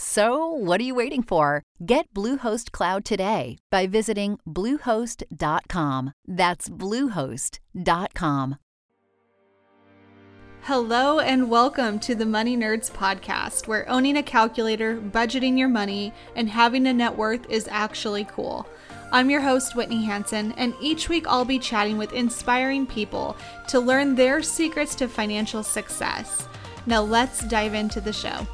So, what are you waiting for? Get Bluehost Cloud today by visiting Bluehost.com. That's Bluehost.com. Hello, and welcome to the Money Nerds podcast, where owning a calculator, budgeting your money, and having a net worth is actually cool. I'm your host, Whitney Hansen, and each week I'll be chatting with inspiring people to learn their secrets to financial success. Now, let's dive into the show.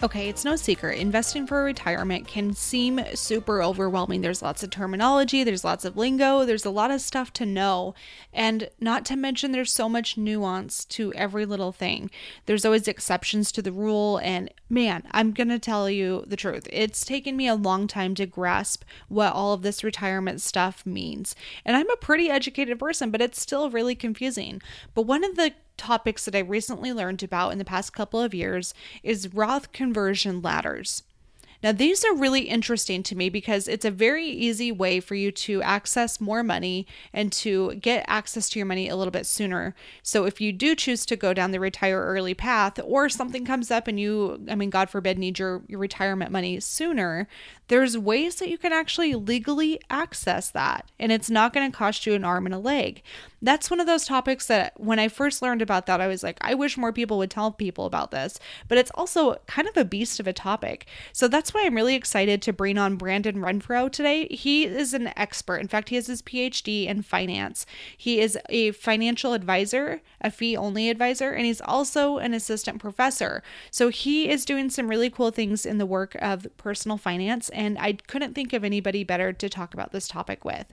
Okay, it's no secret. Investing for retirement can seem super overwhelming. There's lots of terminology, there's lots of lingo, there's a lot of stuff to know. And not to mention, there's so much nuance to every little thing. There's always exceptions to the rule. And man, I'm going to tell you the truth. It's taken me a long time to grasp what all of this retirement stuff means. And I'm a pretty educated person, but it's still really confusing. But one of the topics that I recently learned about in the past couple of years is Roth conversion ladders. Now, these are really interesting to me because it's a very easy way for you to access more money and to get access to your money a little bit sooner. So, if you do choose to go down the retire early path, or something comes up and you, I mean, God forbid, need your, your retirement money sooner, there's ways that you can actually legally access that. And it's not going to cost you an arm and a leg. That's one of those topics that when I first learned about that, I was like, I wish more people would tell people about this. But it's also kind of a beast of a topic. So that's why I'm really excited to bring on Brandon Renfro today. He is an expert. In fact, he has his PhD in finance. He is a financial advisor, a fee only advisor, and he's also an assistant professor. So he is doing some really cool things in the work of personal finance and I couldn't think of anybody better to talk about this topic with.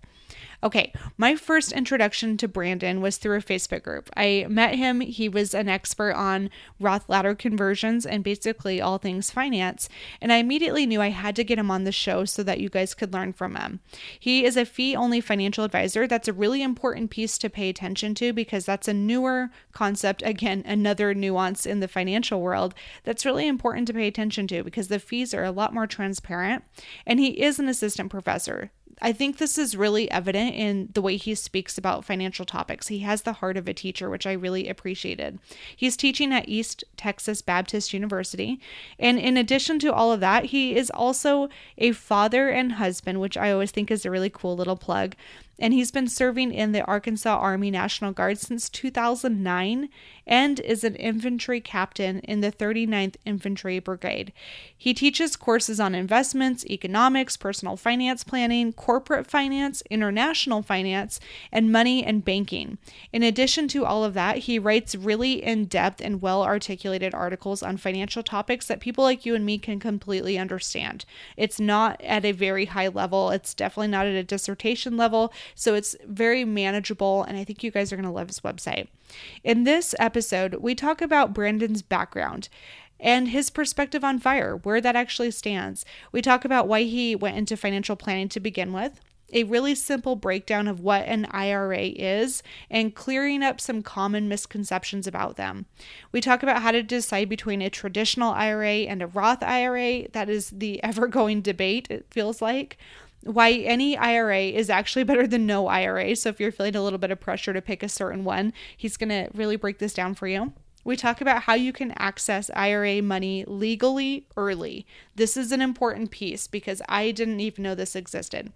Okay, my first introduction to Brandon was through a Facebook group. I met him, he was an expert on Roth ladder conversions and basically all things finance, and I immediately knew I had to get him on the show so that you guys could learn from him. He is a fee only financial advisor. That's a really important piece to pay attention to because that's a newer concept. Again, another nuance in the financial world that's really important to pay attention to because the fees are a lot more transparent. And he is an assistant professor. I think this is really evident in the way he speaks about financial topics. He has the heart of a teacher, which I really appreciated. He's teaching at East Texas Baptist University. And in addition to all of that, he is also a father and husband, which I always think is a really cool little plug and he's been serving in the Arkansas Army National Guard since 2009 and is an infantry captain in the 39th Infantry Brigade. He teaches courses on investments, economics, personal finance planning, corporate finance, international finance, and money and banking. In addition to all of that, he writes really in depth and well articulated articles on financial topics that people like you and me can completely understand. It's not at a very high level, it's definitely not at a dissertation level so it's very manageable, and I think you guys are going to love his website. In this episode, we talk about Brandon's background and his perspective on fire, where that actually stands. We talk about why he went into financial planning to begin with, a really simple breakdown of what an IRA is, and clearing up some common misconceptions about them. We talk about how to decide between a traditional IRA and a Roth IRA. That is the ever going debate, it feels like why any IRA is actually better than no IRA. So if you're feeling a little bit of pressure to pick a certain one, he's going to really break this down for you. We talk about how you can access IRA money legally early. This is an important piece because I didn't even know this existed.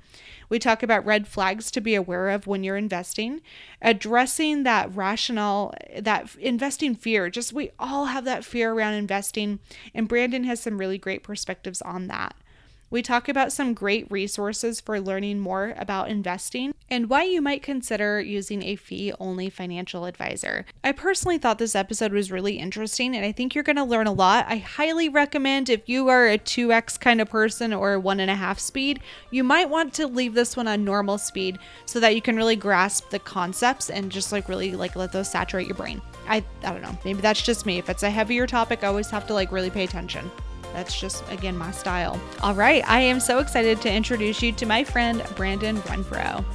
We talk about red flags to be aware of when you're investing, addressing that rationale, that investing fear. Just we all have that fear around investing, and Brandon has some really great perspectives on that. We talk about some great resources for learning more about investing and why you might consider using a fee only financial advisor. I personally thought this episode was really interesting and I think you're going to learn a lot. I highly recommend if you are a 2x kind of person or one and a half speed, you might want to leave this one on normal speed so that you can really grasp the concepts and just like really like let those saturate your brain. I, I don't know, maybe that's just me. If it's a heavier topic, I always have to like really pay attention. That's just, again, my style. All right, I am so excited to introduce you to my friend Brandon Renfro.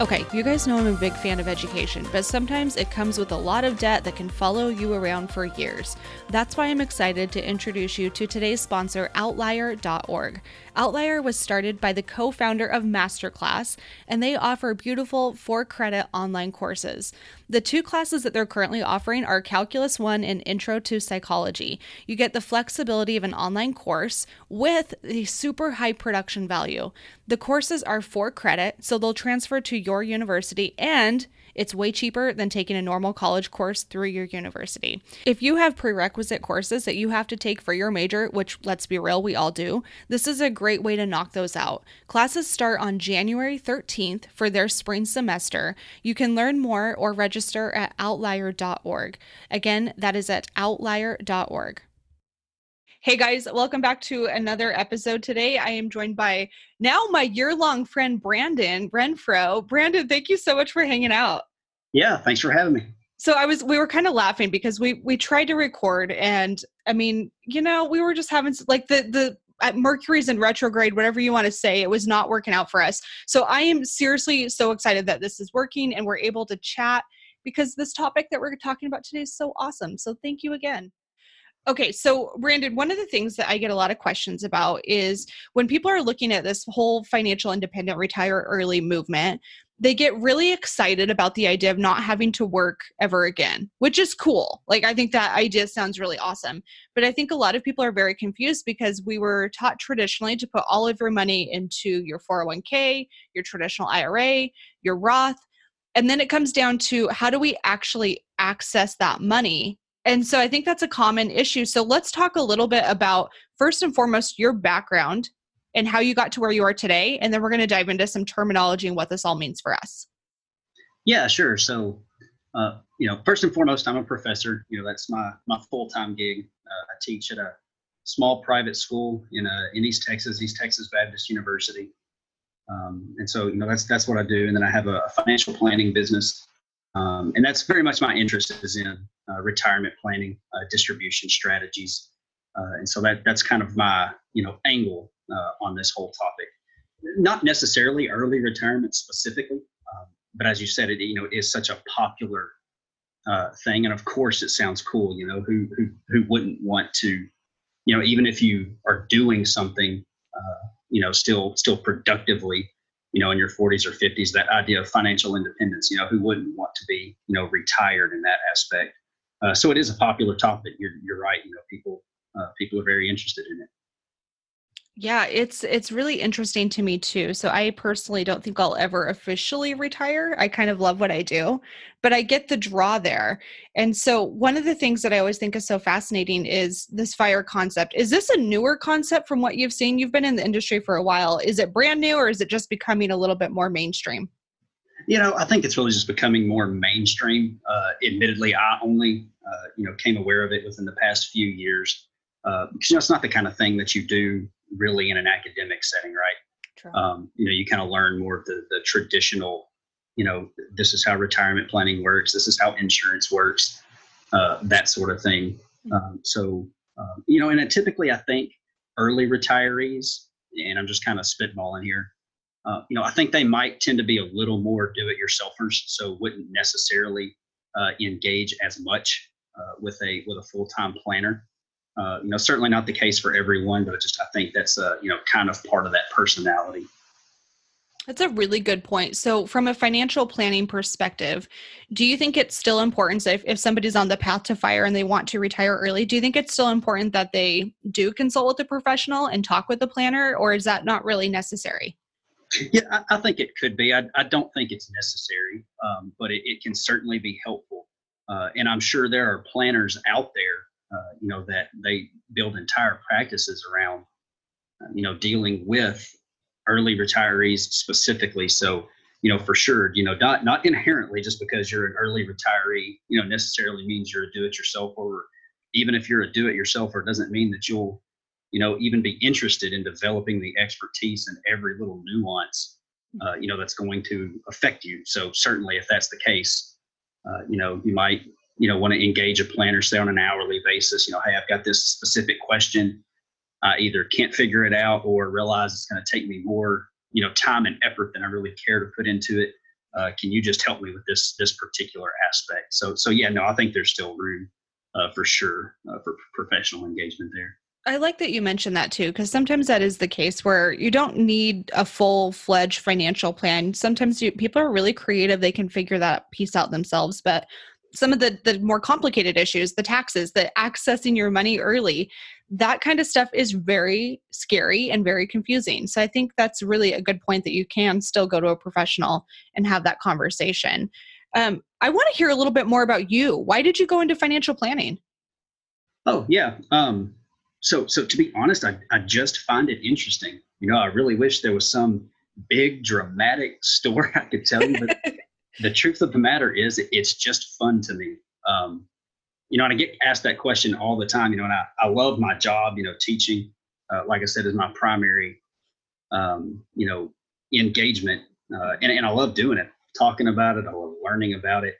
Okay, you guys know I'm a big fan of education, but sometimes it comes with a lot of debt that can follow you around for years. That's why I'm excited to introduce you to today's sponsor, Outlier.org. Outlier was started by the co founder of Masterclass, and they offer beautiful four credit online courses. The two classes that they're currently offering are Calculus 1 and Intro to Psychology. You get the flexibility of an online course with the super high production value. The courses are for credit, so they'll transfer to your university and it's way cheaper than taking a normal college course through your university. If you have prerequisite courses that you have to take for your major, which let's be real, we all do, this is a great way to knock those out. Classes start on January 13th for their spring semester. You can learn more or register at outlier.org. Again, that is at outlier.org. Hey guys, welcome back to another episode today. I am joined by now my year long friend, Brandon Renfro. Brandon, thank you so much for hanging out. Yeah, thanks for having me. So I was, we were kind of laughing because we, we tried to record and I mean, you know, we were just having like the, the, Mercury's in retrograde, whatever you want to say, it was not working out for us. So I am seriously so excited that this is working and we're able to chat because this topic that we're talking about today is so awesome. So thank you again. Okay, so Brandon, one of the things that I get a lot of questions about is when people are looking at this whole financial independent retire early movement, they get really excited about the idea of not having to work ever again, which is cool. Like, I think that idea sounds really awesome. But I think a lot of people are very confused because we were taught traditionally to put all of your money into your 401k, your traditional IRA, your Roth. And then it comes down to how do we actually access that money and so I think that's a common issue. So let's talk a little bit about, first and foremost, your background and how you got to where you are today. And then we're going to dive into some terminology and what this all means for us. Yeah, sure. So, uh, you know, first and foremost, I'm a professor. You know, that's my my full time gig. Uh, I teach at a small private school in uh, in East Texas, East Texas Baptist University. Um, and so, you know, that's that's what I do. And then I have a financial planning business, um, and that's very much my interest is in uh, retirement planning, uh, distribution strategies, uh, and so that that's kind of my you know angle on this whole topic. Not necessarily early retirement specifically, um, but as you said, it you know it is such a popular thing, and of course it sounds cool. You know who who who wouldn't want to, you know even if you are doing something, you know still still productively you know, in your 40s or 50s, that idea of financial independence, you know, who wouldn't want to be, you know, retired in that aspect? Uh, so it is a popular topic. You're, you're right. You know, people, uh, people are very interested in it. Yeah, it's it's really interesting to me too. So I personally don't think I'll ever officially retire. I kind of love what I do, but I get the draw there. And so one of the things that I always think is so fascinating is this fire concept. Is this a newer concept from what you've seen? You've been in the industry for a while. Is it brand new or is it just becoming a little bit more mainstream? You know, I think it's really just becoming more mainstream. Uh, admittedly, I only uh, you know came aware of it within the past few years uh, because you know it's not the kind of thing that you do really in an academic setting, right? Um, you know, you kind of learn more of the, the traditional, you know, this is how retirement planning works, this is how insurance works, uh, that sort of thing. Mm-hmm. Um, so, um, you know, and typically I think early retirees, and I'm just kind of spitballing here, uh, you know, I think they might tend to be a little more do-it-yourselfers, so wouldn't necessarily uh, engage as much uh, with a with a full-time planner. Uh, you know, certainly not the case for everyone, but just I think that's a you know kind of part of that personality. That's a really good point. So, from a financial planning perspective, do you think it's still important if, if somebody's on the path to fire and they want to retire early, do you think it's still important that they do consult with a professional and talk with a planner, or is that not really necessary? Yeah, I, I think it could be. I, I, don't think it's necessary, um, but it, it, can certainly be helpful. Uh, and I'm sure there are planners out there, uh, you know, that they build entire practices around, uh, you know, dealing with early retirees specifically. So, you know, for sure, you know, not not inherently just because you're an early retiree, you know, necessarily means you're a do-it-yourself, or even if you're a do-it-yourselfer, doesn't mean that you'll, you know, even be interested in developing the expertise and every little nuance, uh, you know, that's going to affect you. So certainly, if that's the case, uh, you know, you might, you know, want to engage a planner, say on an hourly basis. You know, hey, I've got this specific question I either can't figure it out or realize it's going to take me more, you know, time and effort than I really care to put into it. Uh, can you just help me with this this particular aspect? So so yeah, no, I think there's still room uh, for sure uh, for professional engagement there. I like that you mentioned that too, because sometimes that is the case where you don't need a full fledged financial plan. Sometimes you, people are really creative; they can figure that piece out themselves. But some of the the more complicated issues the taxes the accessing your money early that kind of stuff is very scary and very confusing. So i think that's really a good point that you can still go to a professional and have that conversation. Um, i want to hear a little bit more about you. Why did you go into financial planning? Oh yeah um, so so to be honest I, I just find it interesting. You know i really wish there was some big dramatic story i could tell you but the truth of the matter is it's just fun to me. Um, you know, and I get asked that question all the time, you know, and I, I love my job, you know, teaching, uh, like I said, is my primary, um, you know, engagement. Uh, and, and I love doing it, talking about it. I love learning about it.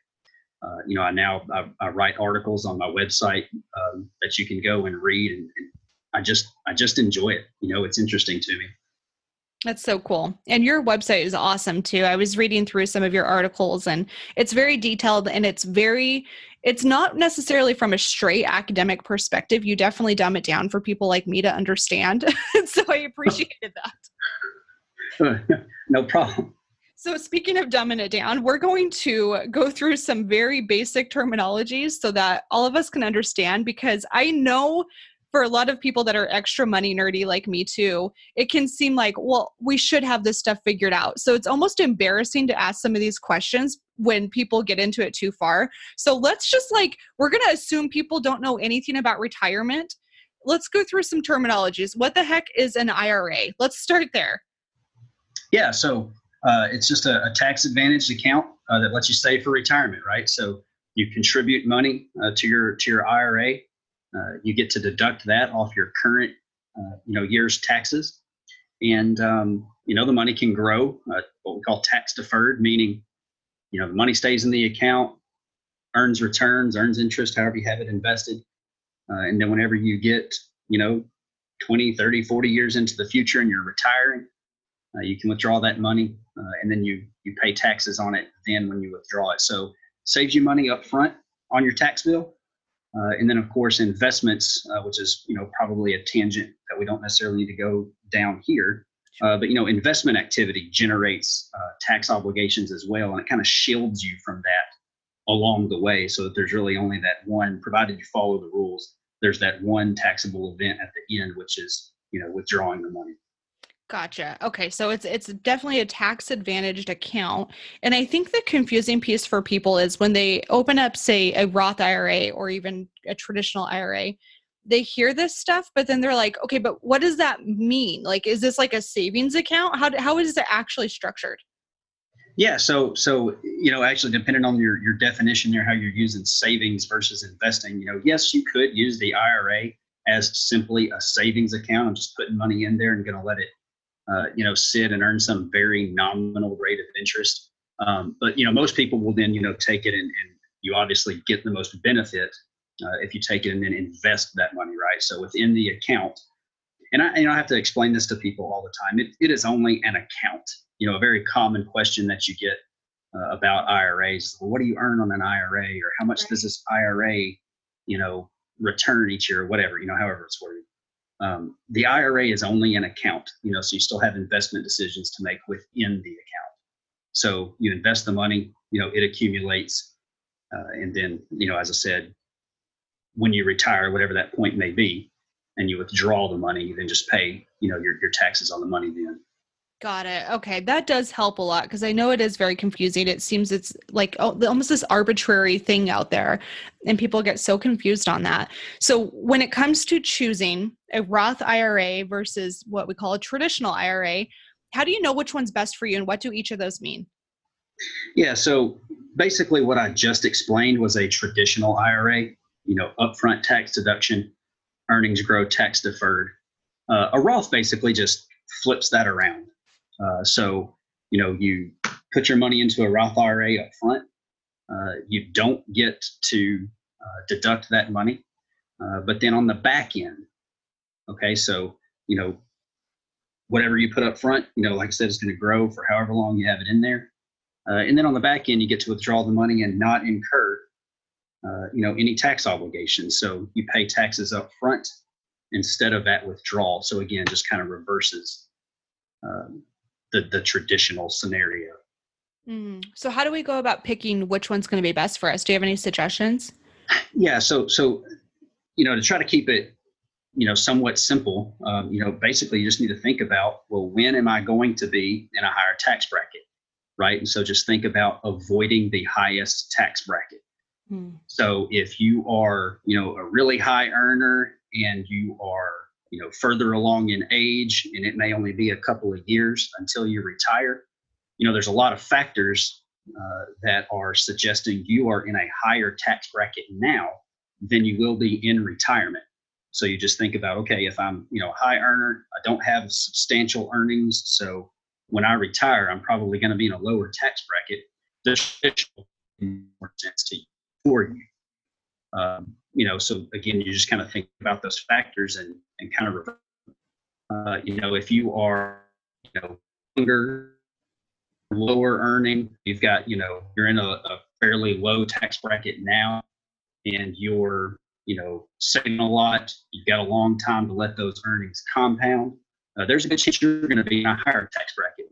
Uh, you know, I now I, I, write articles on my website um, that you can go and read, and, and I just I just enjoy it. You know, it's interesting to me. That's so cool. And your website is awesome too. I was reading through some of your articles and it's very detailed and it's very it's not necessarily from a straight academic perspective. You definitely dumb it down for people like me to understand. so I appreciated that. no problem. So, speaking of dumbing it down, we're going to go through some very basic terminologies so that all of us can understand because I know for a lot of people that are extra money nerdy like me too, it can seem like, well, we should have this stuff figured out. So it's almost embarrassing to ask some of these questions when people get into it too far. So let's just like, we're going to assume people don't know anything about retirement. Let's go through some terminologies. What the heck is an IRA? Let's start there. Yeah, so uh, it's just a, a tax advantaged account uh, that lets you save for retirement, right? So you contribute money uh, to your to your IRA uh, you get to deduct that off your current, uh, you know, year's taxes, and um, you know the money can grow. Uh, what we call tax deferred, meaning you know the money stays in the account, earns returns, earns interest, however you have it invested, uh, and then whenever you get, you know, 20, 30, 40 years into the future and you're retiring, uh, you can withdraw that money, and then you you pay taxes on it then when you withdraw it. So saves you money up front on your tax bill uh, and then, of course, investments, uh, which is you know probably a tangent that we don't necessarily need to go down here. Uh, but you know, investment activity generates uh, tax obligations as well, and it kind of shields you from that along the way, so that there's really only that one. Provided you follow the rules, there's that one taxable event at the end, which is you know withdrawing the money. Gotcha. Okay, so it's it's definitely a tax advantaged account. And I think the confusing piece for people is when they open up say a Roth IRA or even a traditional IRA, they hear this stuff but then they're like, "Okay, but what does that mean? Like is this like a savings account? How how is it actually structured?" Yeah, so so you know, actually depending on your your definition there how you're using savings versus investing, you know, yes, you could use the IRA as simply a savings account. I'm just putting money in there and going to let it uh, you know, sit and earn some very nominal rate of interest. Um, but you know, most people will then you know take it and, and you obviously get the most benefit uh, if you take it and then invest that money, right? So within the account, and I, you know, I have to explain this to people all the time. It, it is only an account. You know, a very common question that you get uh, about IRAs: well, What do you earn on an IRA, or how much does this IRA, you know, return each year, or whatever, you know, however it's worded. Um, the IRA is only an account, you know, so you still have investment decisions to make within the account. So you invest the money, you know, it accumulates, uh, and then, you know, as I said, when you retire, whatever that point may be, and you withdraw the money, you then just pay, you know, your your taxes on the money then. Got it. Okay, that does help a lot because I know it is very confusing. It seems it's like oh, almost this arbitrary thing out there, and people get so confused on that. So, when it comes to choosing a Roth IRA versus what we call a traditional IRA, how do you know which one's best for you, and what do each of those mean? Yeah. So, basically, what I just explained was a traditional IRA. You know, upfront tax deduction, earnings grow tax deferred. Uh, a Roth basically just flips that around uh, so, you know, you put your money into a Roth IRA up front. Uh, you don't get to uh, deduct that money. Uh, but then on the back end, okay, so, you know, whatever you put up front, you know, like I said, it's going to grow for however long you have it in there. Uh, and then on the back end, you get to withdraw the money and not incur, you know, any tax obligations. So you pay taxes up front instead of that withdrawal. So again, just kind of reverses um, the the traditional scenario. Mm. So how do we go about picking which one's going to be best for us? Do you have any suggestions? Yeah, so so you know to try to keep it you know somewhat simple, um, you know basically you just need to think about well when am I going to be in a higher tax bracket, right? And so just think about avoiding the highest tax bracket. Mm. So if you are you know a really high earner and you are you know further along in age and it may only be a couple of years until you retire. You know there's a lot of factors uh, that are suggesting you are in a higher tax bracket now than you will be in retirement. So you just think about okay if i'm you know a high earner i don't have substantial earnings so when i retire i'm probably going to be in a lower tax bracket. This is more sense to you for you. Um, you know, so again, you just kind of think about those factors and, and kind of, uh, you know, if you are, you know, younger, lower earning, you've got, you know, you're in a, a fairly low tax bracket now and you're, you know, saving a lot, you've got a long time to let those earnings compound. Uh, there's a good chance you're going to be in a higher tax bracket.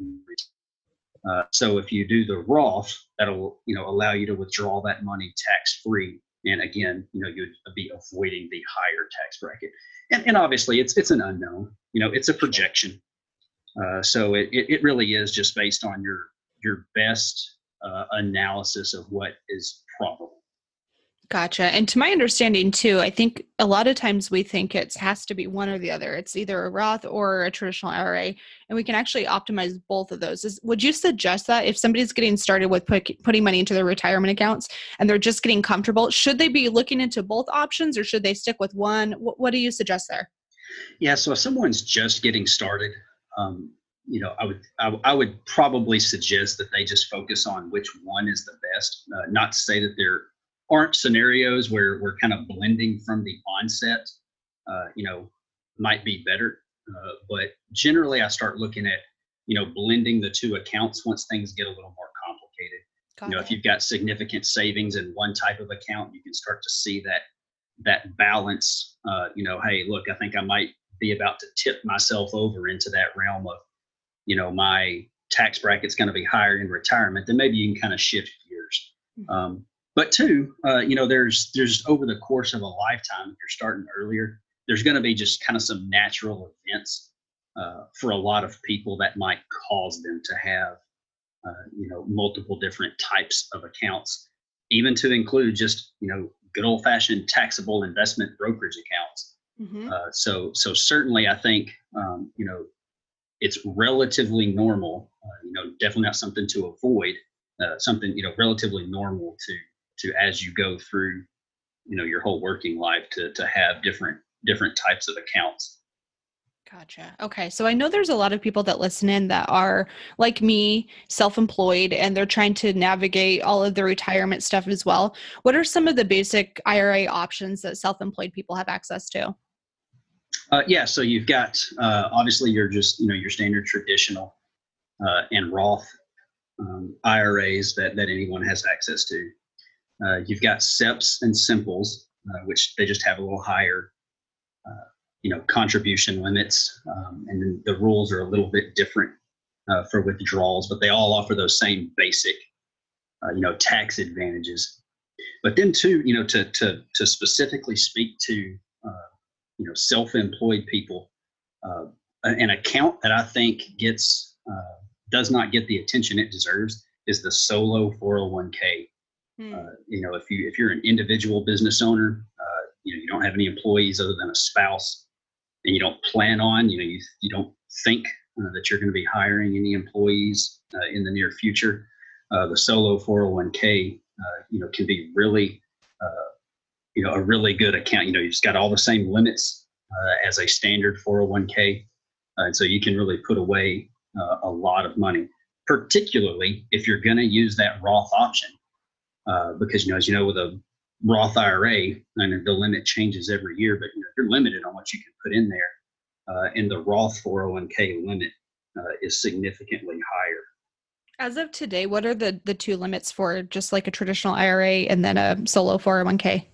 Uh, so if you do the Roth, that'll you know allow you to withdraw that money tax free and again, you know, you'd be avoiding the higher tax bracket. And, and obviously, it's it's an unknown. You know, it's a projection. Uh, so it, it really is just based on your your best uh, analysis of what is probable. Gotcha. And to my understanding too, I think a lot of times we think it has to be one or the other. It's either a Roth or a traditional IRA, and we can actually optimize both of those. Is, would you suggest that if somebody's getting started with put, putting money into their retirement accounts and they're just getting comfortable, should they be looking into both options or should they stick with one? What, what do you suggest there? Yeah. So if someone's just getting started, um, you know, I would I, I, would probably suggest that they just focus on which one is the best. Uh, not to say that they're aren't scenarios where we're kind of blending from the onset, uh, you know, might be better. Uh, but generally, I start looking at, you know, blending the two accounts once things get a little more complicated. Got you know, it. if you've got significant savings in one type of account, you can start to see that that balance. Uh, you know, hey, look, I think I might be about to tip myself over into that realm of, you know, my tax bracket's going to be higher in retirement. Then maybe you can kind of shift gears. Mm-hmm. Um, but two, uh, you know, there's there's over the course of a lifetime, if you're starting earlier, there's going to be just kind of some natural events uh, for a lot of people that might cause them to have, uh, you know, multiple different types of accounts, even to include just you know good old fashioned taxable investment brokerage accounts. Mm-hmm. Uh, so so certainly, I think um, you know it's relatively normal. Uh, you know, definitely not something to avoid. Uh, something you know relatively normal to to as you go through you know your whole working life to to have different different types of accounts Gotcha. Okay. So I know there's a lot of people that listen in that are like me, self employed, and they're trying to navigate all of the retirement stuff as well. What are some of the basic IRA options that self employed people have access to? Uh, yeah. So you've got uh, obviously you're just, you know, your standard traditional uh, and Roth um, IRAs that, that anyone has access to. Uh, you've got SEPs and simples, uh, which they just have a little higher uh, you know contribution limits, um, and then the rules are a little bit different uh, for withdrawals, but they all offer those same basic, uh, you know, tax advantages. But then too, you know, to to to specifically speak to uh, you know self-employed people, an account that I think gets does not get the attention it deserves is the solo 401k. Hmm. Uh, you know, if you if you're an individual business owner, you know you don't have any employees other than a spouse, and you don't plan on, you know, you you don't think uh, that you're going to be hiring any employees uh, in the near future. Uh, the solo 401k, you know, can be really, you know, a really good account. You know, you've got all the same limits as a standard 401k, and so you can really put away a lot of money, particularly if you're going to use that Roth option. Uh, because you know, as you know, with a Roth IRA, and the limit changes every year, but you know, you're limited on what you can put in there uh, and the Roth 401k limit uh, is significantly higher. As of today, what are the the two limits for just like a traditional IRA and then a solo 401k?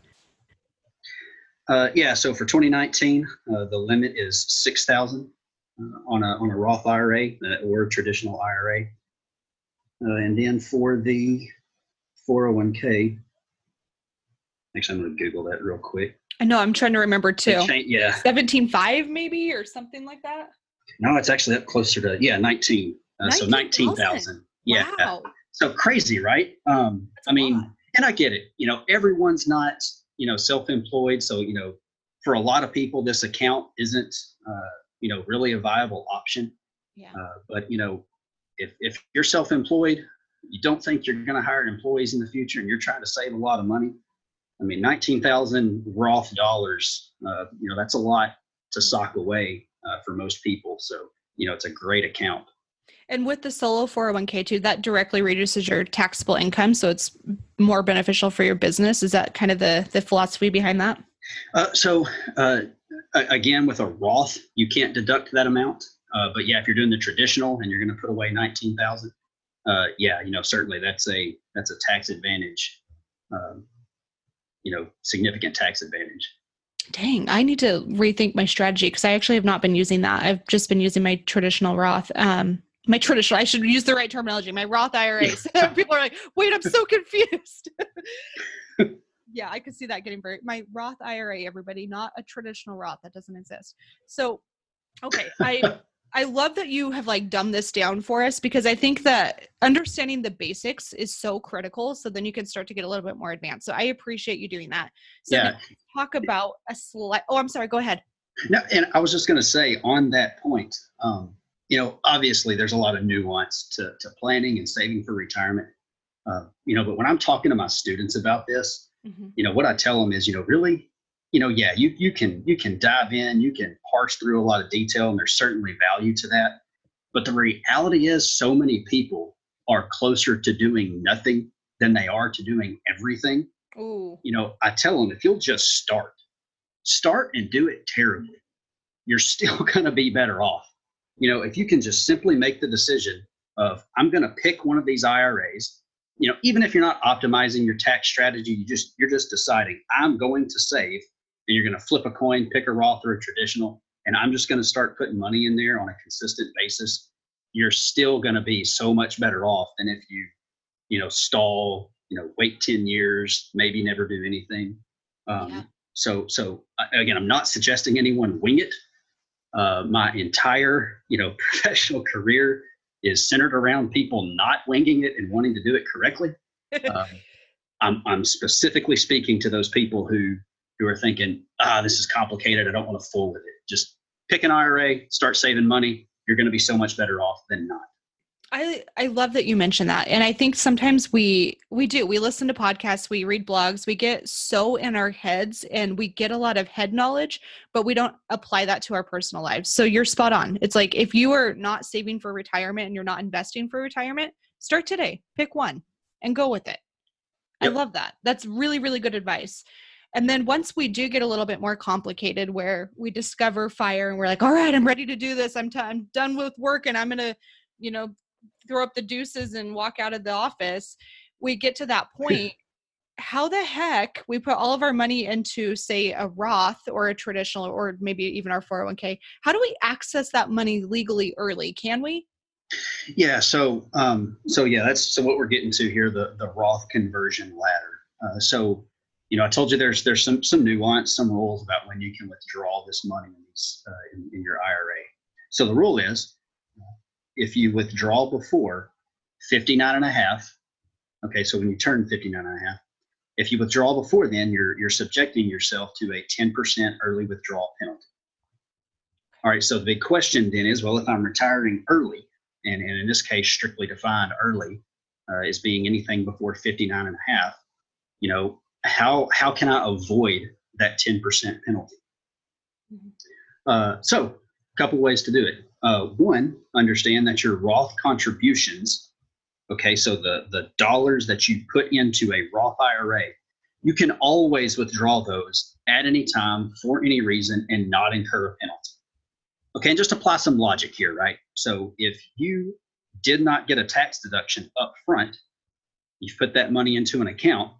Uh, yeah, so for 2019, uh, the limit is 6,000 uh, on a on a Roth IRA or traditional IRA, and then for the 401k, actually, I'm going to Google that real quick. I know. I'm trying to remember too. Yeah. 17.5 maybe or something like that. No, it's actually up closer to yeah 19. Uh, 19, so 19,000. Yeah. Wow. So crazy, right? Um, I mean, lot. and I get it. You know, everyone's not you know self-employed, so you know, for a lot of people, this account isn't uh, you know really a viable option. Yeah. Uh, but you know, if if you're self-employed, you don't think you're going to hire employees in the future, and you're trying to save a lot of money I mean, 19,000 Roth dollars, uh, you know, that's a lot to sock away uh, for most people. So, you know, it's a great account. And with the solo 401k too, that directly reduces your taxable income. So it's more beneficial for your business. Is that kind of the, the philosophy behind that? Uh, so, uh, again, with a Roth, you can't deduct that amount. Uh, but yeah, if you're doing the traditional and you're going to put away 19,000, uh, yeah, you know, certainly that's a, that's a tax advantage um, you know significant tax advantage. Dang i need to rethink my strategy because i actually have not been using that. I've just been using my traditional roth um my traditional i should use the right terminology my roth iras. People are like wait i'm so confused. Yeah i could see that getting very my roth ira everybody not a traditional roth that doesn't exist. So okay i I love that you have like dumbed this down for us because I think that understanding the basics is so critical. So then you can start to get a little bit more advanced. So I appreciate you doing that. So yeah. talk about a slight. Oh, I'm sorry. Go ahead. No, and I was just going to say on that point, um, you know, obviously there's a lot of nuance to, to planning and saving for retirement. Uh, you know, but when I'm talking to my students about this, mm-hmm. you know, what I tell them is, you know, really you know, yeah, you you can you can dive in, you can parse through a lot of detail, and there's certainly value to that. But the reality is, so many people are closer to doing nothing than they are to doing everything. Ooh. You know, I tell them if you'll just start, start and do it terribly, you're still going to be better off. You know, if you can just simply make the decision of I'm going to pick one of these IRAs, you know, even if you're not optimizing your tax strategy, you just you're just deciding I'm going to save and you're going to flip a coin, pick a Roth or a traditional, and I'm just going to start putting money in there on a consistent basis, you're still going to be so much better off than if you, you know, stall, you know, wait 10 years, maybe never do anything. Um, yeah. So, so again, I'm not suggesting anyone wing it. Uh, my entire, you know, professional career is centered around people not winging it and wanting to do it correctly. um, I'm, I'm specifically speaking to those people who who are thinking, ah, this is complicated. I don't want to fool with it. Just pick an IRA, start saving money. You're going to be so much better off than not. I I love that you mentioned that. And I think sometimes we we do. We listen to podcasts, we read blogs, we get so in our heads and we get a lot of head knowledge, but we don't apply that to our personal lives. So you're spot on. It's like if you are not saving for retirement and you're not investing for retirement, start today. Pick one and go with it. Yep. I love that. That's really really good advice. And then once we do get a little bit more complicated, where we discover fire and we're like, all right, I'm ready to do this. I'm, t- I'm done with work and I'm going to, you know, throw up the deuces and walk out of the office. We get to that point. how the heck we put all of our money into say a roth or a traditional or maybe even our 401k how do we access that money legally early can we yeah so um so yeah that's so what we're getting to here the the roth conversion ladder uh, so you know i told you there's there's some some nuance some rules about when you can withdraw this money in, uh, in, in your ira so the rule is if you withdraw before 59 and a half okay so when you turn 59 and a half if you withdraw before then, you're you're subjecting yourself to a 10% early withdrawal penalty. All right, so the big question then is, well, if I'm retiring early, and, and in this case, strictly defined early uh, as being anything before 59 and a half, you know, how how can I avoid that 10% penalty? Mm-hmm. Uh, so, a couple ways to do it. Uh, one, understand that your Roth contributions Okay, so the, the dollars that you put into a Roth IRA, you can always withdraw those at any time for any reason and not incur a penalty. Okay, and just apply some logic here, right? So if you did not get a tax deduction up front, you've put that money into an account,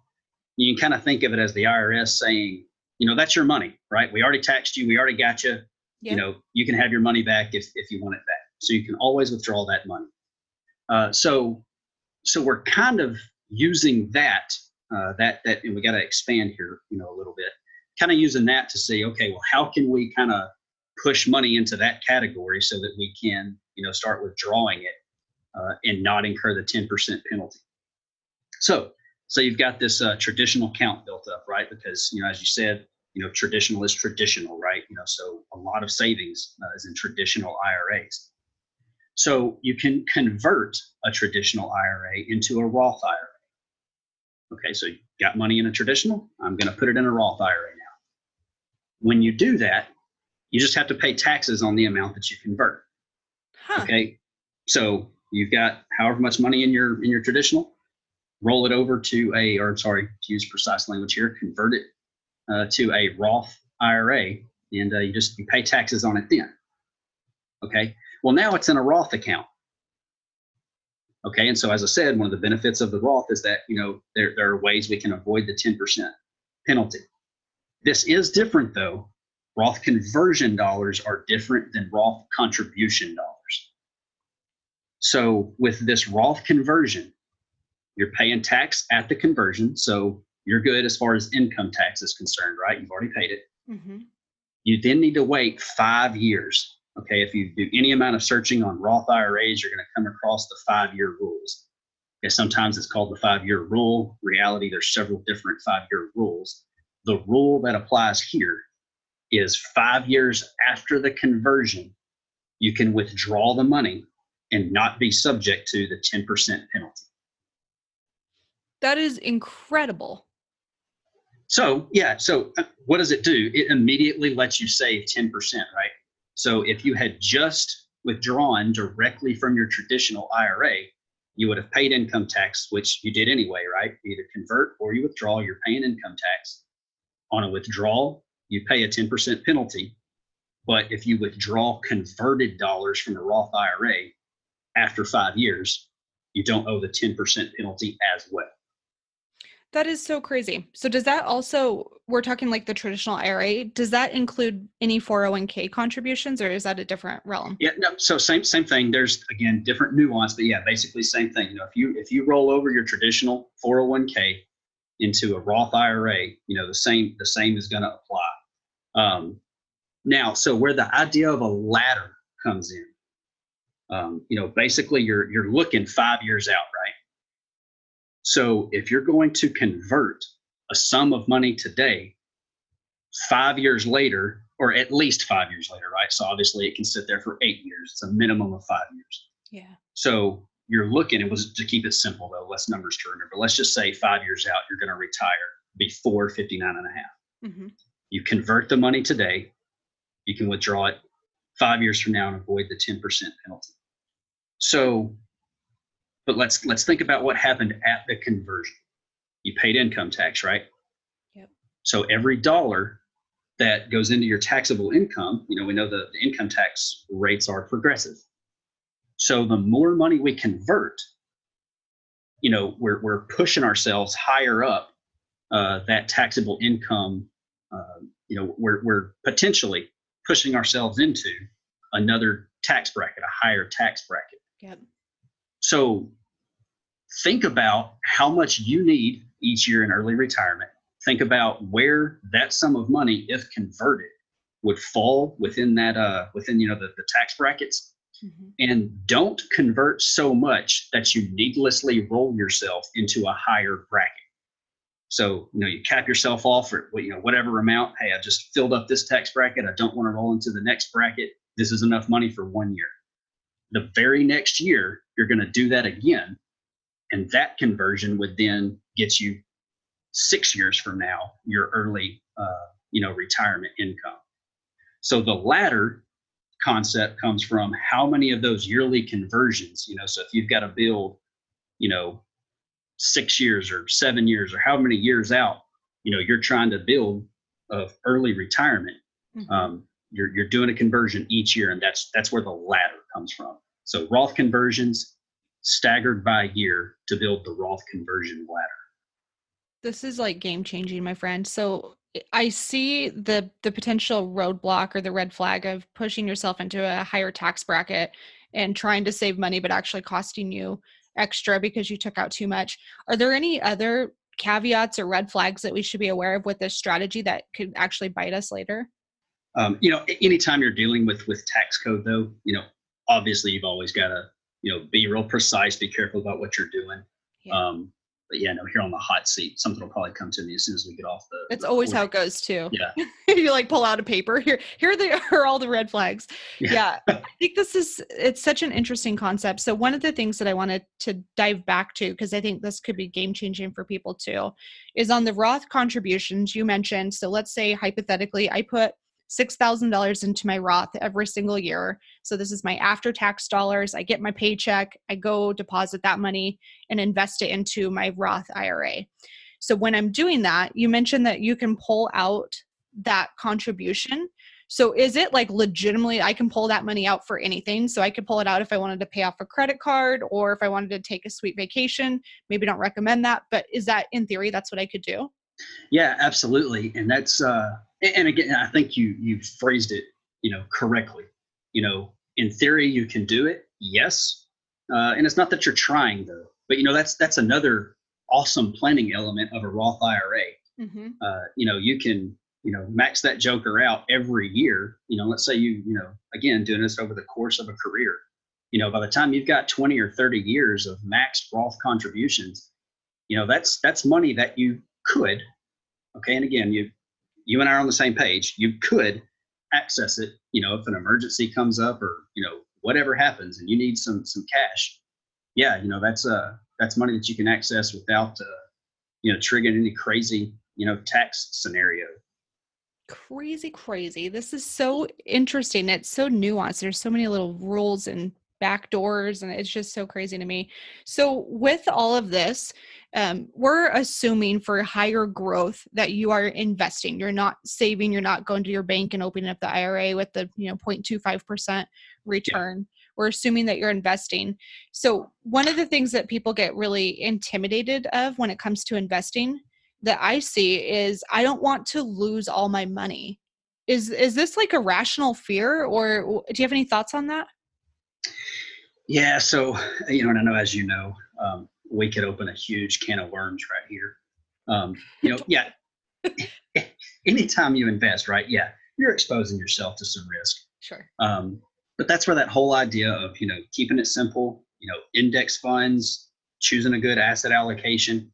you can kind of think of it as the IRS saying, you know, that's your money, right? We already taxed you, we already got you. Yeah. You know, you can have your money back if, if you want it back. So you can always withdraw that money. Uh, so so we're kind of using that uh, that that and we got to expand here you know a little bit kind of using that to say okay well how can we kind of push money into that category so that we can you know start withdrawing it uh, and not incur the 10% penalty so so you've got this uh, traditional count built up right because you know as you said you know traditional is traditional right you know so a lot of savings uh, is in traditional iras so you can convert a traditional IRA into a Roth IRA. Okay, so you got money in a traditional, I'm going to put it in a Roth IRA now. When you do that, you just have to pay taxes on the amount that you convert. Huh. Okay, so you've got however much money in your in your traditional, roll it over to a, or sorry, to use precise language here, convert it uh, to a Roth IRA, and uh, you just you pay taxes on it then. Okay, well, now it's in a Roth account. Okay, and so as I said, one of the benefits of the Roth is that you know there, there are ways we can avoid the 10% penalty. This is different though. Roth conversion dollars are different than Roth contribution dollars. So with this Roth conversion, you're paying tax at the conversion. So you're good as far as income tax is concerned, right? You've already paid it. Mm-hmm. You then need to wait five years Okay, if you do any amount of searching on Roth IRAs, you're going to come across the five year rules. Okay, sometimes it's called the five year rule. reality, there's several different five year rules. The rule that applies here is five years after the conversion, you can withdraw the money and not be subject to the 10% penalty. That is incredible. So, yeah, so uh, what does it do? It immediately lets you save 10%, right? So if you had just withdrawn directly from your traditional IRA, you would have paid income tax, which you did anyway, right? You either convert or you withdraw, you're paying income tax. On a withdrawal, you pay a 10% penalty. But if you withdraw converted dollars from a Roth IRA after five years, you don't owe the 10% penalty as well. That is so crazy. So does that also we're talking like the traditional IRA, does that include any 401k contributions or is that a different realm? Yeah, no, so same same thing. There's again different nuance, but yeah, basically same thing. You know, if you if you roll over your traditional 401k into a Roth IRA, you know, the same the same is going to apply. Um, now, so where the idea of a ladder comes in, um, you know, basically you're you're looking five years out, right? So if you're going to convert a sum of money today, five years later, or at least five years later, right? So obviously it can sit there for eight years. It's a minimum of five years. Yeah. So you're looking, it was to keep it simple though, less numbers to remember. Let's just say five years out, you're going to retire before 59 and a half. Mm-hmm. You convert the money today, you can withdraw it five years from now and avoid the 10% penalty. So but let's let's think about what happened at the conversion. You paid income tax, right? Yep. So every dollar that goes into your taxable income, you know, we know the, the income tax rates are progressive. So the more money we convert, you know, we're we're pushing ourselves higher up uh, that taxable income, uh, you know, we're, we're potentially pushing ourselves into another tax bracket, a higher tax bracket. Yep. So think about how much you need each year in early retirement. Think about where that sum of money, if converted, would fall within that uh within you know the, the tax brackets. Mm-hmm. and don't convert so much that you needlessly roll yourself into a higher bracket. So you know you cap yourself off for you know whatever amount. Hey i just filled up this tax bracket. I don't want to roll into the next bracket. This is enough money for one year the very next year you're going to do that again and that conversion would then get you six years from now your early uh, you know retirement income so the ladder concept comes from how many of those yearly conversions, you know, so if you've got to build, you know, six years or seven years or how many years out, you know, you're trying to build of early retirement. Mm-hmm. Um, you're, you're doing a conversion each year and that's that's where the ladder comes from so roth conversions staggered by year to build the roth conversion ladder this is like game changing my friend so I see the the potential roadblock or the red flag of pushing yourself into a higher tax bracket and trying to save money but actually costing you extra because you took out too much. Are there any other caveats or red flags that we should be aware of with this strategy that could actually bite us later? Um, you know, anytime you're dealing with with tax code, though, you know, obviously you've always got to you know be real precise, be careful about what you're doing. Yeah. Um, but yeah, no, here on the hot seat, something will probably come to me as soon as we get off the. It's always how it goes too. Yeah. you like pull out a paper. Here, here are, the, are all the red flags. Yeah. yeah. I think this is it's such an interesting concept. So one of the things that I wanted to dive back to because I think this could be game changing for people too, is on the Roth contributions you mentioned. So let's say hypothetically, I put $6,000 into my Roth every single year. So this is my after tax dollars. I get my paycheck, I go deposit that money and invest it into my Roth IRA. So when I'm doing that, you mentioned that you can pull out that contribution. So is it like legitimately I can pull that money out for anything? So I could pull it out if I wanted to pay off a credit card or if I wanted to take a sweet vacation. Maybe don't recommend that, but is that in theory that's what I could do? Yeah, absolutely. And that's uh and again, I think you you phrased it, you know, correctly. You know, in theory, you can do it. Yes, uh, and it's not that you're trying though, but you know that's that's another awesome planning element of a Roth IRA. Mm-hmm. Uh, you know, you can you know max that joker out every year. You know, let's say you you know again doing this over the course of a career. You know, by the time you've got 20 or 30 years of maxed Roth contributions, you know that's that's money that you could okay and again you you and I are on the same page, you could access it. You know, if an emergency comes up or you know whatever happens and you need some some cash, yeah, you know that's uh that's money that you can access without uh, you know triggering any crazy you know tax scenario. Crazy, crazy. This is so interesting. It's so nuanced. There's so many little rules and back doors and it's just so crazy to me so with all of this um, we're assuming for higher growth that you are investing. You're not saving you're not going to your bank and opening up the ira with the you know 0.25% return yeah. we're assuming that you're investing. So one of the things that people get really intimidated of when it comes to investing that i see is i don't want to lose all my money. Is is this like a rational fear or do you have any thoughts on that? Yeah, so you know, and I know as you know, um, we could open a huge can of worms right here. Um, you know, yeah. anytime you invest, right? Yeah, you're exposing yourself to some risk. Sure. Um, but that's where that whole idea of you know keeping it simple, you know, index funds, choosing a good asset allocation,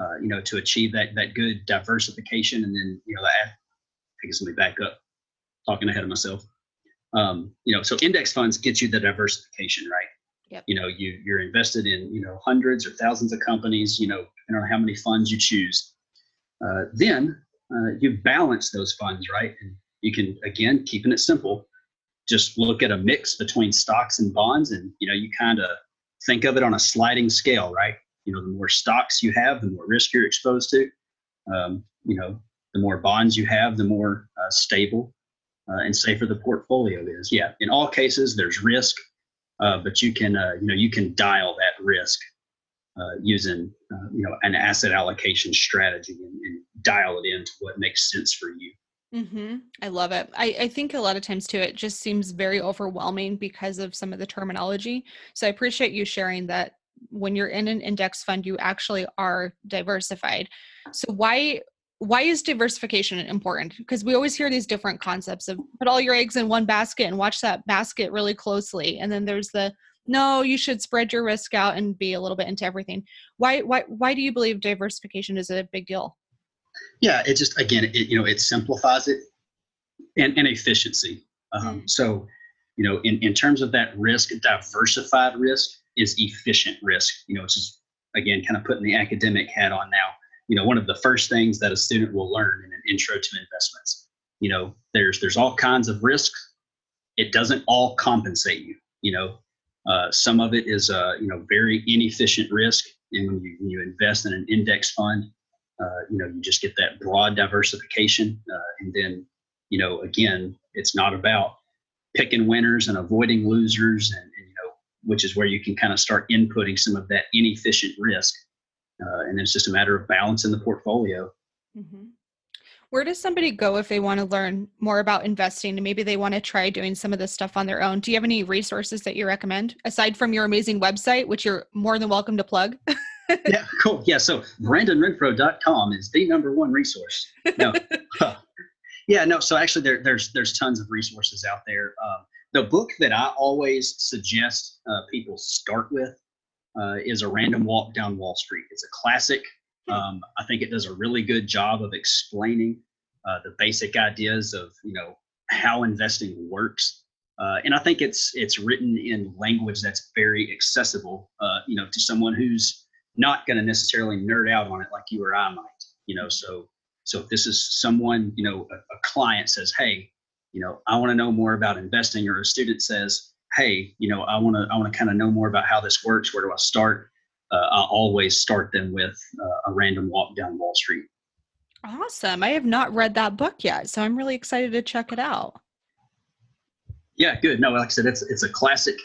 uh, you know, to achieve that that good diversification, and then you know, that, I guess let me back up, talking ahead of myself. Um, you know, so index funds get you the diversification, right? Yep. You know, you you're invested in you know hundreds or thousands of companies. You know, depending on how many funds you choose. Uh, then uh, you balance those funds, right? And you can again keeping it simple. Just look at a mix between stocks and bonds, and you know you kind of think of it on a sliding scale, right? You know, the more stocks you have, the more risk you're exposed to. Um, you know, the more bonds you have, the more uh, stable uh, and safer the portfolio is. Yeah, in all cases, there's risk, uh, but you can uh, you know you can dial that risk uh, using uh, you know an asset allocation strategy and, and, dial it into what makes sense for you. Mm-hmm. I love it. I, I think a lot of times too, it just seems very overwhelming because of some of the terminology. So I appreciate you sharing that when you're in an index fund, you actually are diversified. So why why is diversification important? Because we always hear these different concepts of put all your eggs in one basket and watch that basket really closely. And then there's the no, you should spread your risk out and be a little bit into everything. Why why why do you believe diversification is a big deal? Yeah, it just again, it, you know, it simplifies it and, and efficiency. Um, mm. So, you know, in, in terms of that risk, diversified risk is efficient risk. You know, it's just again kind of putting the academic hat on now you know one of the first things that a student will learn in an intro to investments. You know there's there's all kinds of risks. It doesn't all compensate you you know. Uh, some of it is uh, you know very inefficient risk and when you, when you invest in an index fund uh, you know you just get that broad diversification uh, and then you know again it's not about picking winners and avoiding losers and, and you know which is where you can kind of start inputting some of that inefficient risk uh, and it's just a matter of balance in the portfolio. Mm-hmm. Where does somebody go if they want to learn more about investing and maybe they want to try doing some of this stuff on their own? Do you have any resources that you recommend aside from your amazing website, which you're more than welcome to plug? yeah, cool. Yeah, so brandonrenfro.com is the number one resource. No, yeah, no. So actually, there, there's there's tons of resources out there. Um, the book that I always suggest uh, people start with uh, is a random walk down Wall Street. It's a classic. Um, I think it does a really good job of explaining uh, the basic ideas of you know how investing works. Uh, and I think it's it's written in language that's very accessible, uh, you know, to someone who's not going to necessarily nerd out on it like you or I might, you know. So so if this is someone, you know, a, a client says, "Hey, you know, I want to know more about investing," or a student says, hey, you know, I want to I want to kind of know more about how this works. Where do I start? Uh, I always start them with uh, a random walk down Wall Street. Awesome! I have not read that book yet, so I'm really excited to check it out. Yeah, good. No, like I said, it's it's a classic.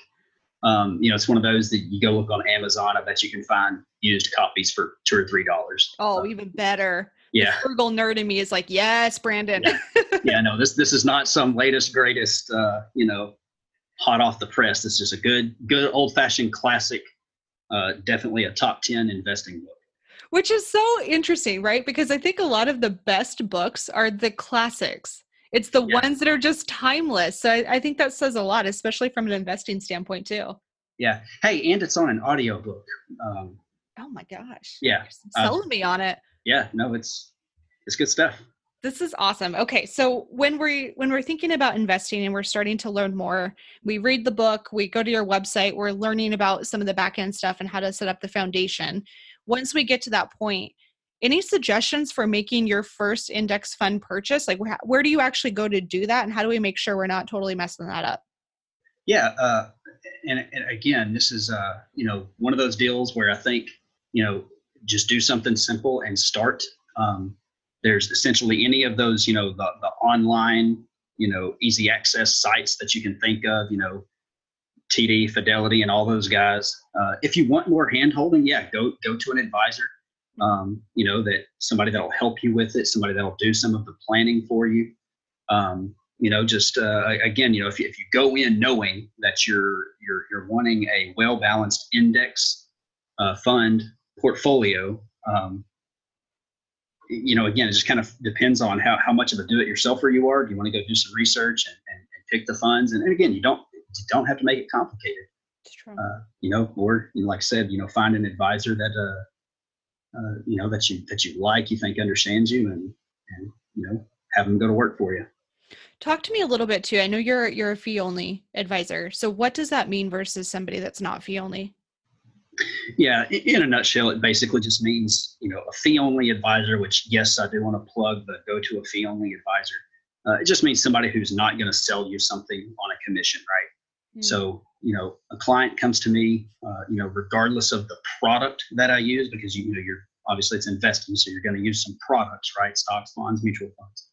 Um, you know, it's one of those that you go look on Amazon. I bet you can find used copies for two or three dollars. Oh, even better. Yeah. The frugal nerd in me is like, yes, Brandon. yeah. yeah, no, this this is not some latest greatest uh, you know hot off the press. This is a good, good old fashioned classic. Uh, definitely a top 10 investing book. Which is so interesting, right? Because I think a lot of the best books are the classics. It's the yeah. ones that are just timeless. So I, I, think that says a lot, especially from an investing standpoint, too. Yeah. Hey, and it's on an audio book. Um, oh my gosh. Yeah. You're selling uh, me on it. Yeah. No, it's it's good stuff. This is awesome. Okay, so when we when we're thinking about investing and we're starting to learn more, we read the book, we go to your website, we're learning about some of the back end stuff and how to set up the foundation. Once we get to that point, any suggestions for making your first index fund purchase? Like where, where do you actually go to do that and how do we make sure we're not totally messing that up? Yeah, uh, and, and again, this is uh, you know one of those deals where I think you know just do something simple and start. Um, there's essentially any of those, you know, the, the online, you know, easy access sites that you can think of, you know, TD, Fidelity, and all those guys. Uh, if you want more hand holding, yeah, go go to an advisor. Um, you know that somebody that'll help you with it, somebody that'll do some of the planning for you. Um, you know, just uh, again, you know, if you, if you go in knowing that you're you're you're wanting a well balanced index uh, fund portfolio, um, you know, again, it just kind of depends on how, how much of a do-it-yourselfer you are. Do you want to go do some research and, and, and pick the funds? And, and, again, you don't you don't have to make it complicated. It's true. Uh, you know, or you know, like I said, you know, find an advisor that uh, uh, you know that you that you like, you think understands you, and and you know, have them go to work for you. Talk to me a little bit too. I know you're you're a fee only advisor. So what does that mean versus somebody that's not fee only? Yeah, in a nutshell, it basically just means you know a fee-only advisor. Which yes, I do want to plug the go to a fee-only advisor. Uh, it just means somebody who's not going to sell you something on a commission, right? Mm. So you know, a client comes to me, uh, you know, regardless of the product that I use, because you, you know you're obviously it's investing, so you're going to use some products, right? Stocks, bonds, mutual funds.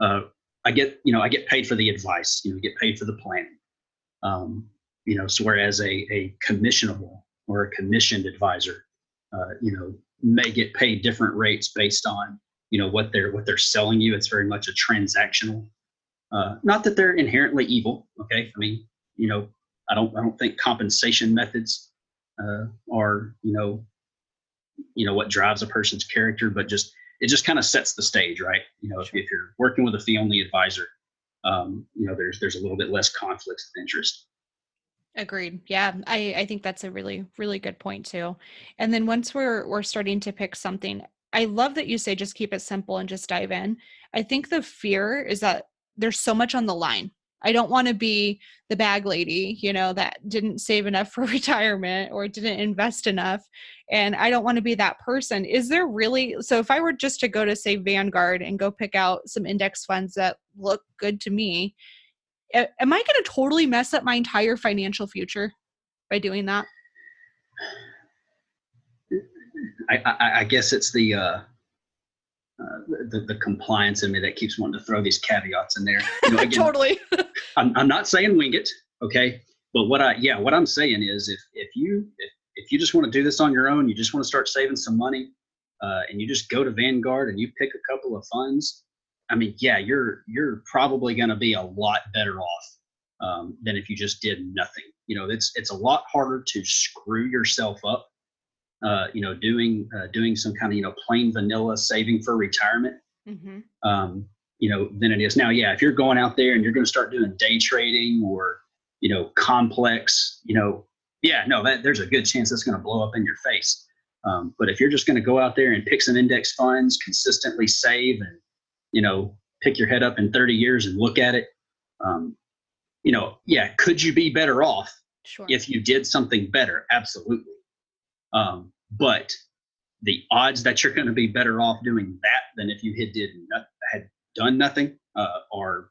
Uh, I get you know I get paid for the advice. You know, get paid for the planning. Um, you know, so whereas a a commissionable or a commissioned advisor. uh, you know, may get paid different rates based on you know what they're what they're selling you. It's very much a transactional. Uh, not that they're inherently evil. Okay, I mean, you know, I don't I don't think compensation methods uh, are you know you know what drives a person's character, but just it just kind of sets the stage, right? You know, if, if you're working with a fee only advisor, um, you know, there's there's a little bit less conflicts of interest. Agreed. Yeah, I I think that's a really really good point too. And then once we're we're starting to pick something, I love that you say just keep it simple and just dive in. I think the fear is that there's so much on the line. I don't want to be the bag lady, you know, that didn't save enough for retirement or didn't invest enough. And I don't want to be that person. Is there really, so if I were just to go to, say, Vanguard and go pick out some index funds that look good to me, am I going to totally mess up my entire financial future by doing that? I, I, I guess it's the, uh, uh, the, the compliance in me that keeps wanting to throw these caveats in there. You know, again, totally. I'm, I'm not saying wing it, okay? But what I yeah, what I'm saying is if if you if, if you just want to do this on your own, you just want to start saving some money, uh, and you just go to Vanguard and you pick a couple of funds. I mean, yeah, you're you're probably going to be a lot better off um, than if you just did nothing. You know, it's it's a lot harder to screw yourself up uh, you know, doing uh, doing some kind of you know plain vanilla saving for retirement, mm-hmm. um, you know, than it is now. Yeah, if you're going out there and you're going to start doing day trading or you know complex, you know, yeah, no, that, there's a good chance that's going to blow up in your face. Um, but if you're just going to go out there and pick some index funds, consistently save, and you know, pick your head up in 30 years and look at it, um, you know, yeah, could you be better off sure. if you did something better? Absolutely. Um, but the odds that you're going to be better off doing that than if you had did not, had done nothing uh, are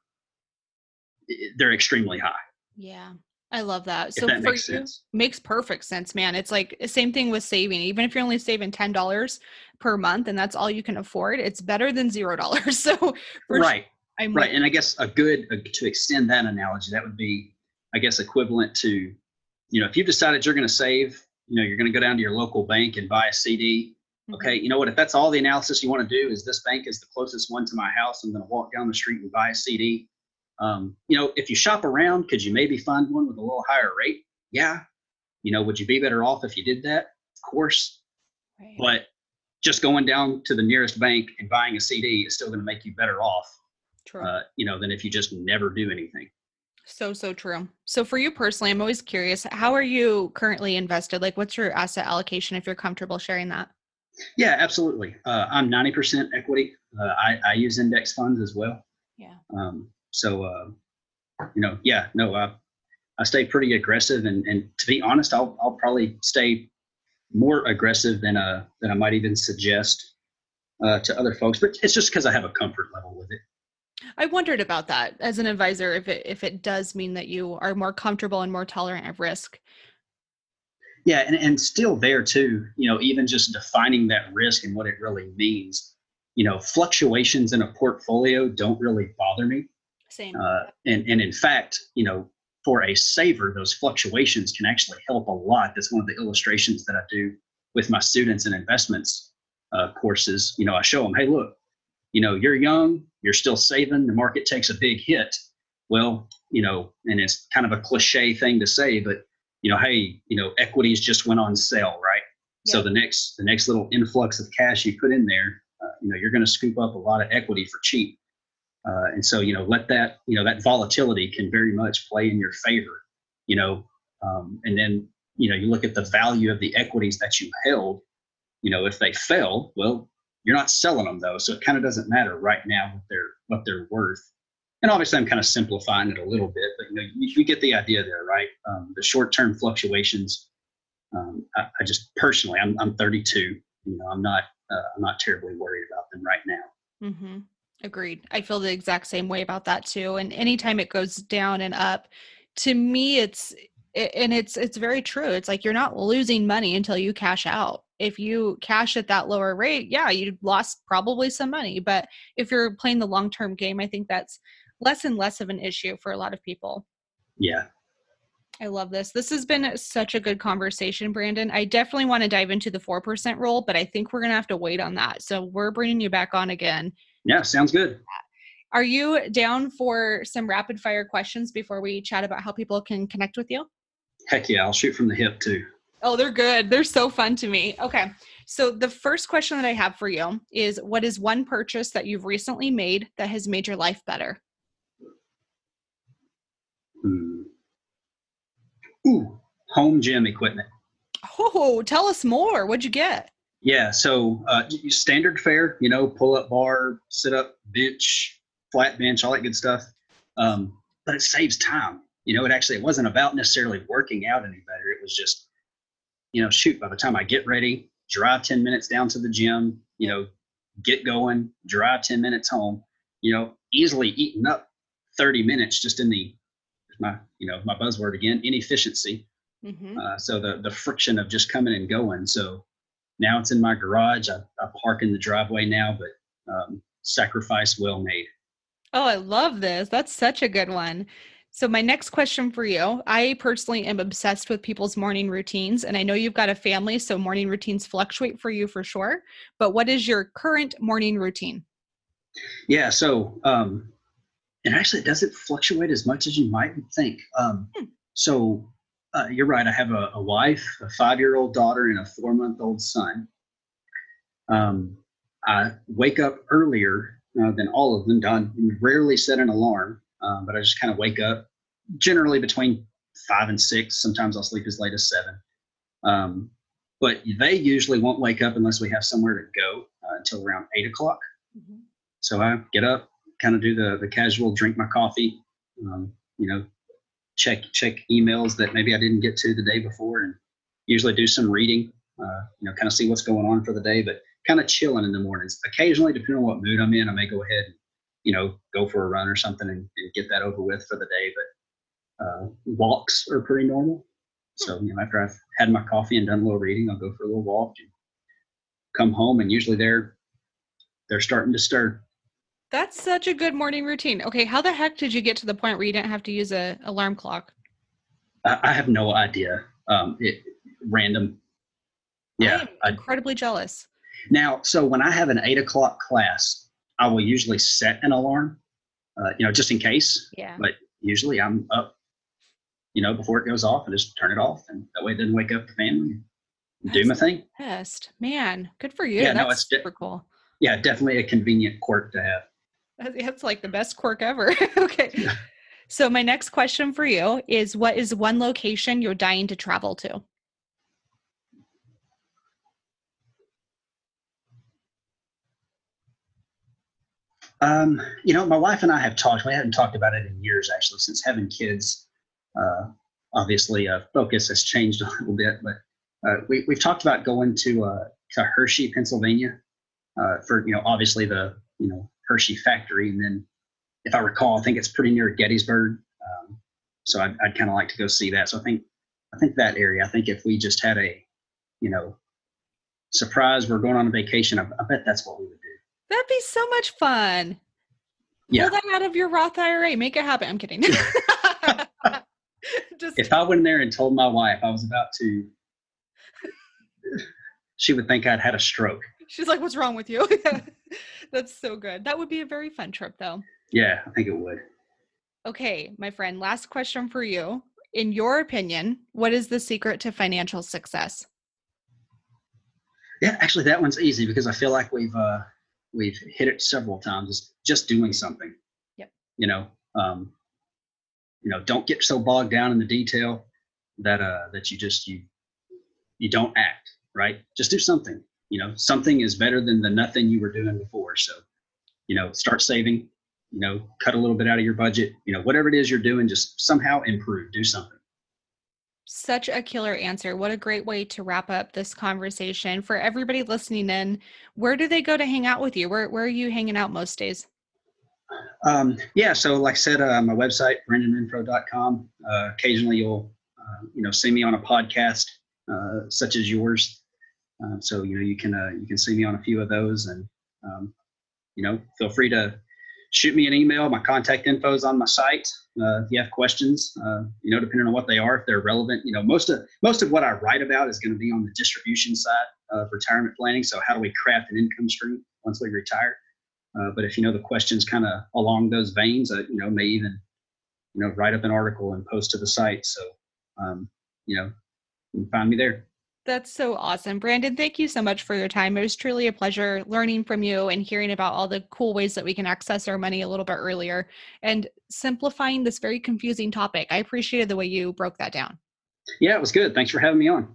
they're extremely high. Yeah. I love that. So that for makes you, sense. makes perfect sense, man. It's like same thing with saving. Even if you're only saving ten dollars per month and that's all you can afford, it's better than zero dollars. So right, I'm right. And I guess a good uh, to extend that analogy, that would be, I guess, equivalent to, you know, if you've decided you're going to save you know you're going to go down to your local bank and buy a cd mm-hmm. okay you know what if that's all the analysis you want to do is this bank is the closest one to my house i'm going to walk down the street and buy a cd um, you know if you shop around could you maybe find one with a little higher rate yeah you know would you be better off if you did that of course right. but just going down to the nearest bank and buying a cd is still going to make you better off uh, you know than if you just never do anything so, so true. So, for you personally, I'm always curious how are you currently invested? Like, what's your asset allocation if you're comfortable sharing that? Yeah, absolutely. Uh, I'm 90% equity. Uh, I, I use index funds as well. Yeah. Um, so, uh, you know, yeah, no, I, I stay pretty aggressive. And, and to be honest, I'll, I'll probably stay more aggressive than, uh, than I might even suggest uh, to other folks. But it's just because I have a comfort level with it. I wondered about that as an advisor if it if it does mean that you are more comfortable and more tolerant of risk. Yeah, and, and still there too, you know, even just defining that risk and what it really means. You know, fluctuations in a portfolio don't really bother me. Same. Uh, and and in fact, you know, for a saver, those fluctuations can actually help a lot. That's one of the illustrations that I do with my students in investments uh, courses. You know, I show them, hey, look, you know, you're young, you're still saving, the market takes a big hit. Well, you know, and it's kind of a cliche thing to say, but you know, hey, you know, equities just went on sale, right? Yeah. So the next the next little influx of cash you put in there, uh, you know, you're going to scoop up a lot of equity for cheap. Uh, and so, you know, let that, you know, that volatility can very much play in your favor, you know, um, and then, you know, you look at the value of the equities that you held, you know, if they fell, well, you're not selling them though, so it kind of doesn't matter right now what they're what they're worth. And obviously, I'm kind of simplifying it a little bit, but you know, you, you get the idea there, right? Um, the short-term fluctuations. Um, I, I, just personally, I'm I'm 32. You know, I'm not uh, I'm not terribly worried about them right now. Mm-hmm. Agreed. I feel the exact same way about that too. And anytime it goes down and up, to me, it's and it's it's very true. It's like you're not losing money until you cash out if you cash at that lower rate, yeah, you lost probably some money. But if you're playing the long term game, I think that's less and less of an issue for a lot of people. Yeah. I love this. This has been such a good conversation, Brandon. I definitely want to dive into the 4% rule, but I think we're going to have to wait on that. So we're bringing you back on again. Yeah, sounds good. Are you down for some rapid fire questions before we chat about how people can connect with you? Heck yeah, I'll shoot from the hip too. Oh, they're good. They're so fun to me. Okay. So the first question that I have for you is what is one purchase that you've recently made that has made your life better? Hmm. Ooh, home gym equipment. Oh, tell us more. What'd you get? Yeah, so uh, standard fare, you know, pull up bar, sit up bench, flat bench, all that good stuff. Um, but it saves time. You know, it actually it wasn't about necessarily working out any better. It was just, you know, shoot. By the time I get ready, drive ten minutes down to the gym, you know, get going, drive ten minutes home. You know, easily eating up thirty minutes just in the my you know my buzzword again inefficiency. Mm-hmm. Uh, so the the friction of just coming and going. So now it's in my garage. I, I park in the driveway now, but um, sacrifice well made. Oh, I love this. That's such a good one. So, my next question for you I personally am obsessed with people's morning routines, and I know you've got a family, so morning routines fluctuate for you for sure. But what is your current morning routine? Yeah, so, um, and actually, it doesn't fluctuate as much as you might think. Um, hmm. So, uh, you're right. I have a, a wife, a five year old daughter, and a four month old son. Um, I wake up earlier uh, than all of them. Done. Rarely set an alarm, um, but I just kind of wake up generally between five and six. Sometimes I'll sleep as late as seven. Um, but they usually won't wake up unless we have somewhere to go uh, until around eight o'clock. Mm-hmm. So I get up, kind of do the the casual drink my coffee, um, you know, check check emails that maybe I didn't get to the day before, and usually do some reading. Uh, you know, kind of see what's going on for the day, but kind of chilling in the mornings. Occasionally, depending on what mood I'm in, I may go ahead and you know go for a run or something and, and get that over with for the day. But uh, walks are pretty normal. So you know, after I've had my coffee and done a little reading, I'll go for a little walk and come home, and usually they're they're starting to stir. That's such a good morning routine. Okay, how the heck did you get to the point where you didn't have to use a alarm clock? I have no idea. Um, it random. Yeah, I'm incredibly I, jealous. Now, so when I have an eight o'clock class, I will usually set an alarm, uh, you know, just in case. Yeah. But usually I'm up, you know, before it goes off and just turn it off, and that way it doesn't wake up the family. do my thing. Best man, good for you. Yeah, That's no, it's super cool. Yeah, definitely a convenient quirk to have. That's like the best quirk ever. okay. Yeah. So my next question for you is what is one location you're dying to travel to? Um, you know, my wife and I have talked. We haven't talked about it in years, actually, since having kids. Uh, obviously, uh, focus has changed a little bit, but uh, we, we've talked about going to uh, to Hershey, Pennsylvania, uh, for you know, obviously the you know Hershey factory. And then, if I recall, I think it's pretty near Gettysburg. Um, so I'd, I'd kind of like to go see that. So I think, I think that area. I think if we just had a, you know, surprise, we're going on a vacation. I, I bet that's what we would do. That'd be so much fun. Yeah. Pull that out of your Roth IRA. Make it happen. I'm kidding. just if I went in there and told my wife I was about to, she would think I'd had a stroke. She's like, "What's wrong with you?" That's so good. That would be a very fun trip, though. Yeah, I think it would. Okay, my friend, last question for you. In your opinion, what is the secret to financial success? Yeah, actually, that one's easy because I feel like we've uh, we've hit it several times. It's just doing something. Yep. You know, um, you know, don't get so bogged down in the detail that uh, that you just you you don't act. Right. Just do something you know something is better than the nothing you were doing before so you know start saving you know cut a little bit out of your budget you know whatever it is you're doing just somehow improve do something such a killer answer. What a great way to wrap up this conversation. For everybody listening in, where do they go to hang out with you? Where, where are you hanging out most days? Um, yeah, so like I said, uh, my website, brandonrenfro.com. Uh, occasionally you'll, uh, you know, see me on a podcast uh, such as yours. Um, so you know you can uh, you can see me on a few of those, and um, you know feel free to shoot me an email. My contact info is on my site. Uh, if you have questions, uh, you know, depending on what they are, if they're relevant, you know, most of most of what I write about is going to be on the distribution side of retirement planning. So how do we craft an income stream once we retire? Uh, but if you know the questions kind of along those veins, uh, you know, may even you know write up an article and post to the site. So um, you know, you can find me there. That's so awesome. Brandon, thank you so much for your time. It was truly a pleasure learning from you and hearing about all the cool ways that we can access our money a little bit earlier and simplifying this very confusing topic. I appreciated the way you broke that down. Yeah, it was good. Thanks for having me on.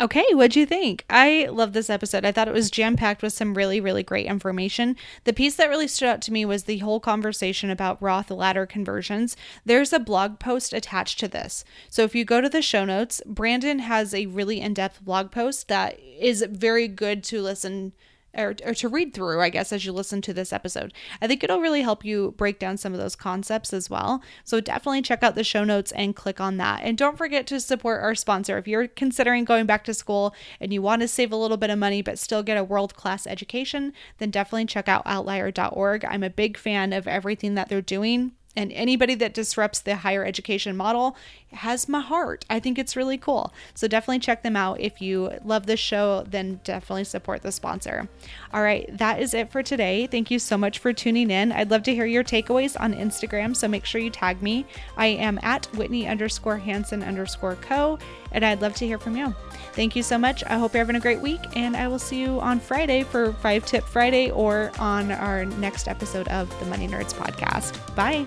Okay, what'd you think? I love this episode. I thought it was jam packed with some really, really great information. The piece that really stood out to me was the whole conversation about Roth ladder conversions. There's a blog post attached to this. So if you go to the show notes, Brandon has a really in depth blog post that is very good to listen or, or to read through, I guess, as you listen to this episode. I think it'll really help you break down some of those concepts as well. So definitely check out the show notes and click on that. And don't forget to support our sponsor. If you're considering going back to school and you want to save a little bit of money but still get a world class education, then definitely check out outlier.org. I'm a big fan of everything that they're doing and anybody that disrupts the higher education model has my heart. I think it's really cool. So definitely check them out. If you love this show, then definitely support the sponsor. All right, that is it for today. Thank you so much for tuning in. I'd love to hear your takeaways on Instagram, so make sure you tag me. I am at Whitney underscore Hansen underscore co, and I'd love to hear from you. Thank you so much. I hope you're having a great week, and I will see you on Friday for Five Tip Friday or on our next episode of the Money Nerds podcast. Bye.